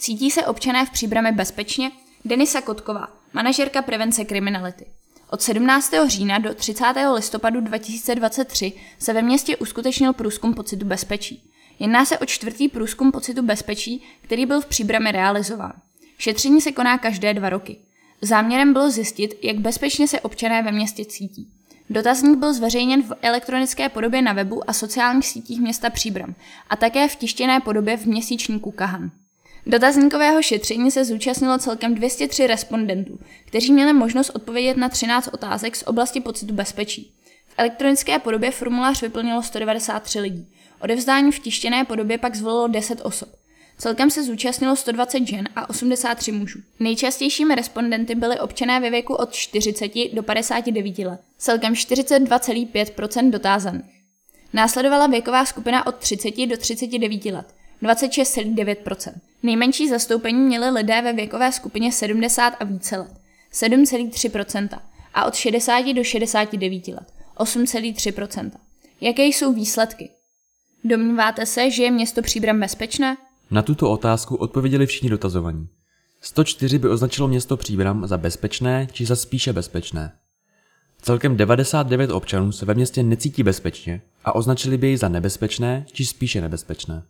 Cítí se občané v Příbrami bezpečně? Denisa Kotková, manažerka prevence kriminality. Od 17. října do 30. listopadu 2023 se ve městě uskutečnil průzkum pocitu bezpečí. Jedná se o čtvrtý průzkum pocitu bezpečí, který byl v Příbrami realizován. Šetření se koná každé dva roky. Záměrem bylo zjistit, jak bezpečně se občané ve městě cítí. Dotazník byl zveřejněn v elektronické podobě na webu a sociálních sítích města Příbram a také v tištěné podobě v měsíčníku Kahan. Dotazníkového šetření se zúčastnilo celkem 203 respondentů, kteří měli možnost odpovědět na 13 otázek z oblasti pocitu bezpečí. V elektronické podobě formulář vyplnilo 193 lidí. Odevzdání v tištěné podobě pak zvolilo 10 osob. Celkem se zúčastnilo 120 žen a 83 mužů. Nejčastějšími respondenty byly občané ve věku od 40 do 59 let. Celkem 42,5% dotázaných. Následovala věková skupina od 30 do 39 let. 26,9 Nejmenší zastoupení měli lidé ve věkové skupině 70 a více let. 7,3% a od 60 do 69 let. 8,3% Jaké jsou výsledky? Domníváte se, že je město Příbram bezpečné? Na tuto otázku odpověděli všichni dotazovaní. 104 by označilo město Příbram za bezpečné či za spíše bezpečné. Celkem 99 občanů se ve městě necítí bezpečně a označili by jej za nebezpečné či spíše nebezpečné.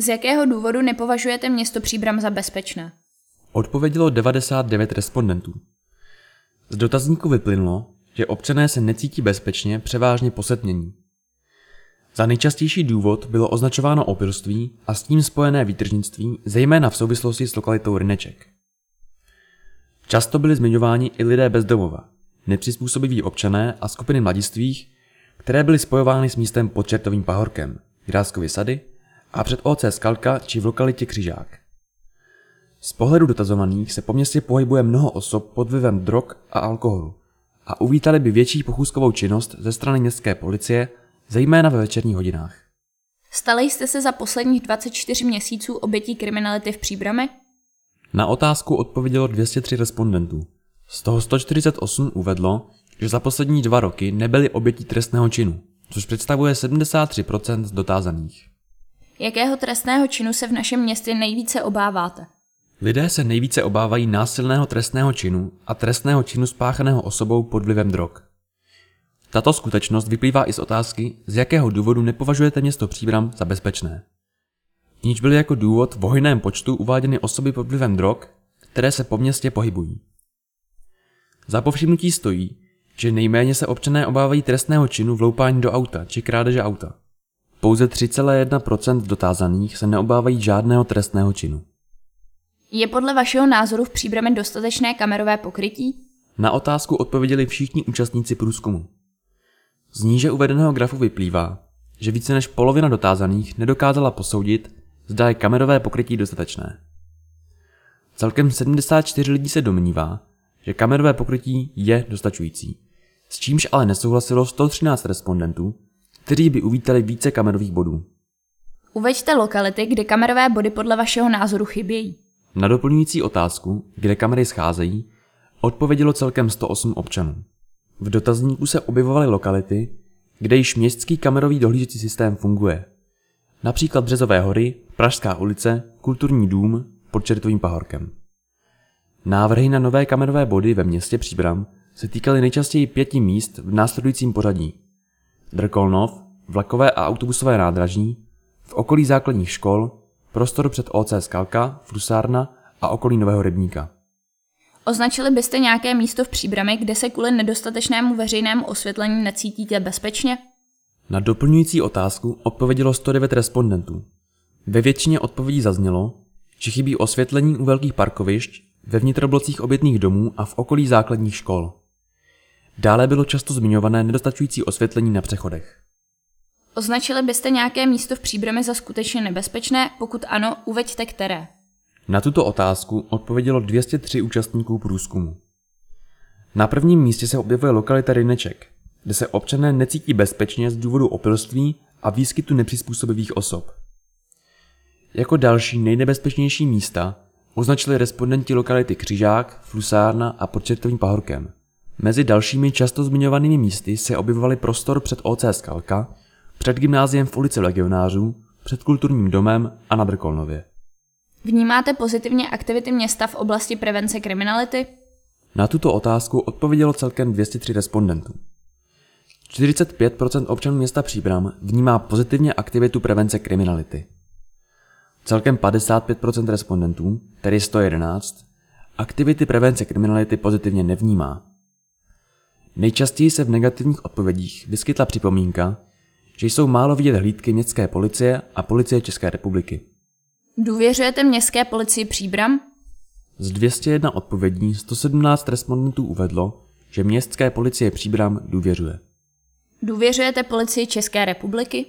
Z jakého důvodu nepovažujete město Příbram za bezpečné? Odpovědělo 99 respondentů. Z dotazníku vyplynulo, že občané se necítí bezpečně převážně posetnění. Za nejčastější důvod bylo označováno opilství a s tím spojené výtržnictví, zejména v souvislosti s lokalitou Ryneček. Často byli zmiňováni i lidé bezdomova, nepřizpůsobiví občané a skupiny mladistvých, které byly spojovány s místem pod Čertovým pahorkem, Jiráskovy sady a před OC Skalka či v lokalitě Křižák. Z pohledu dotazovaných se po městě pohybuje mnoho osob pod vlivem drog a alkoholu a uvítali by větší pochůzkovou činnost ze strany městské policie zejména ve večerních hodinách. Stali jste se za posledních 24 měsíců obětí kriminality v Příbrami? Na otázku odpovědělo 203 respondentů. Z toho 148 uvedlo, že za poslední dva roky nebyly obětí trestného činu, což představuje 73% z dotázaných. Jakého trestného činu se v našem městě nejvíce obáváte? Lidé se nejvíce obávají násilného trestného činu a trestného činu spáchaného osobou pod vlivem drog. Tato skutečnost vyplývá i z otázky, z jakého důvodu nepovažujete město Příbram za bezpečné. Níž byly jako důvod v hojném počtu uváděny osoby pod vlivem drog, které se po městě pohybují. Za povšimnutí stojí, že nejméně se občané obávají trestného činu vloupání do auta či krádeže auta. Pouze 3,1% dotázaných se neobávají žádného trestného činu. Je podle vašeho názoru v Příbrami dostatečné kamerové pokrytí? Na otázku odpověděli všichni účastníci průzkumu. Z níže uvedeného grafu vyplývá, že více než polovina dotázaných nedokázala posoudit, zda je kamerové pokrytí dostatečné. Celkem 74 lidí se domnívá, že kamerové pokrytí je dostačující, s čímž ale nesouhlasilo 113 respondentů, kteří by uvítali více kamerových bodů. Uveďte lokality, kde kamerové body podle vašeho názoru chybějí. Na doplňující otázku, kde kamery scházejí, odpovědělo celkem 108 občanů. V dotazníku se objevovaly lokality, kde již městský kamerový dohlížecí systém funguje. Například Březové hory, Pražská ulice, Kulturní dům pod Čertovým pahorkem. Návrhy na nové kamerové body ve městě Příbram se týkaly nejčastěji pěti míst v následujícím pořadí. Drkolnov, vlakové a autobusové nádraží, v okolí základních škol, prostor před OC Skalka, Frusárna a okolí Nového rybníka. Označili byste nějaké místo v Příbrami, kde se kvůli nedostatečnému veřejnému osvětlení necítíte bezpečně? Na doplňující otázku odpovědělo 109 respondentů. Ve většině odpovědí zaznělo, že chybí osvětlení u velkých parkovišť, ve vnitroblocích obytných domů a v okolí základních škol. Dále bylo často zmiňované nedostačující osvětlení na přechodech. Označili byste nějaké místo v Příbrami za skutečně nebezpečné? Pokud ano, uveďte které. Na tuto otázku odpovědělo 203 účastníků průzkumu. Na prvním místě se objevuje lokalita Ryneček, kde se občané necítí bezpečně z důvodu opilství a výskytu nepřizpůsobivých osob. Jako další nejnebezpečnější místa označili respondenti lokality Křižák, Flusárna a pod Čertovým pahorkem. Mezi dalšími často zmiňovanými místy se objevovaly prostor před OC Skalka, před gymnáziem v ulici legionářů, před kulturním domem a na Drkolnově. Vnímáte pozitivně aktivity města v oblasti prevence kriminality? Na tuto otázku odpovědělo celkem 203 respondentů. 45% občanů města Příbram vnímá pozitivně aktivitu prevence kriminality. Celkem 55% respondentů, tedy 111, aktivity prevence kriminality pozitivně nevnímá. Nejčastěji se v negativních odpovědích vyskytla připomínka, že jsou málo vidět hlídky městské policie a policie České republiky. Důvěřujete městské policii Příbram? Z 201 odpovědí 117 respondentů uvedlo, že městské policie Příbram důvěřuje. Důvěřujete policii České republiky?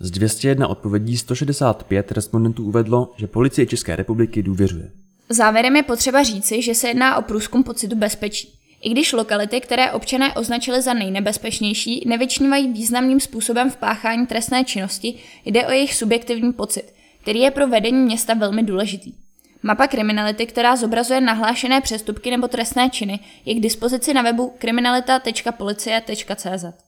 Z 201 odpovědí 165 respondentů uvedlo, že policie České republiky důvěřuje. Závěrem je potřeba říci, že se jedná o průzkum pocitu bezpečí. I když lokality, které občané označili za nejnebezpečnější, nevyčnívají významným způsobem v páchání trestné činnosti, jde o jejich subjektivní pocit, který je pro vedení města velmi důležitý. Mapa kriminality, která zobrazuje nahlášené přestupky nebo trestné činy, je k dispozici na webu kriminalita.policie.cz.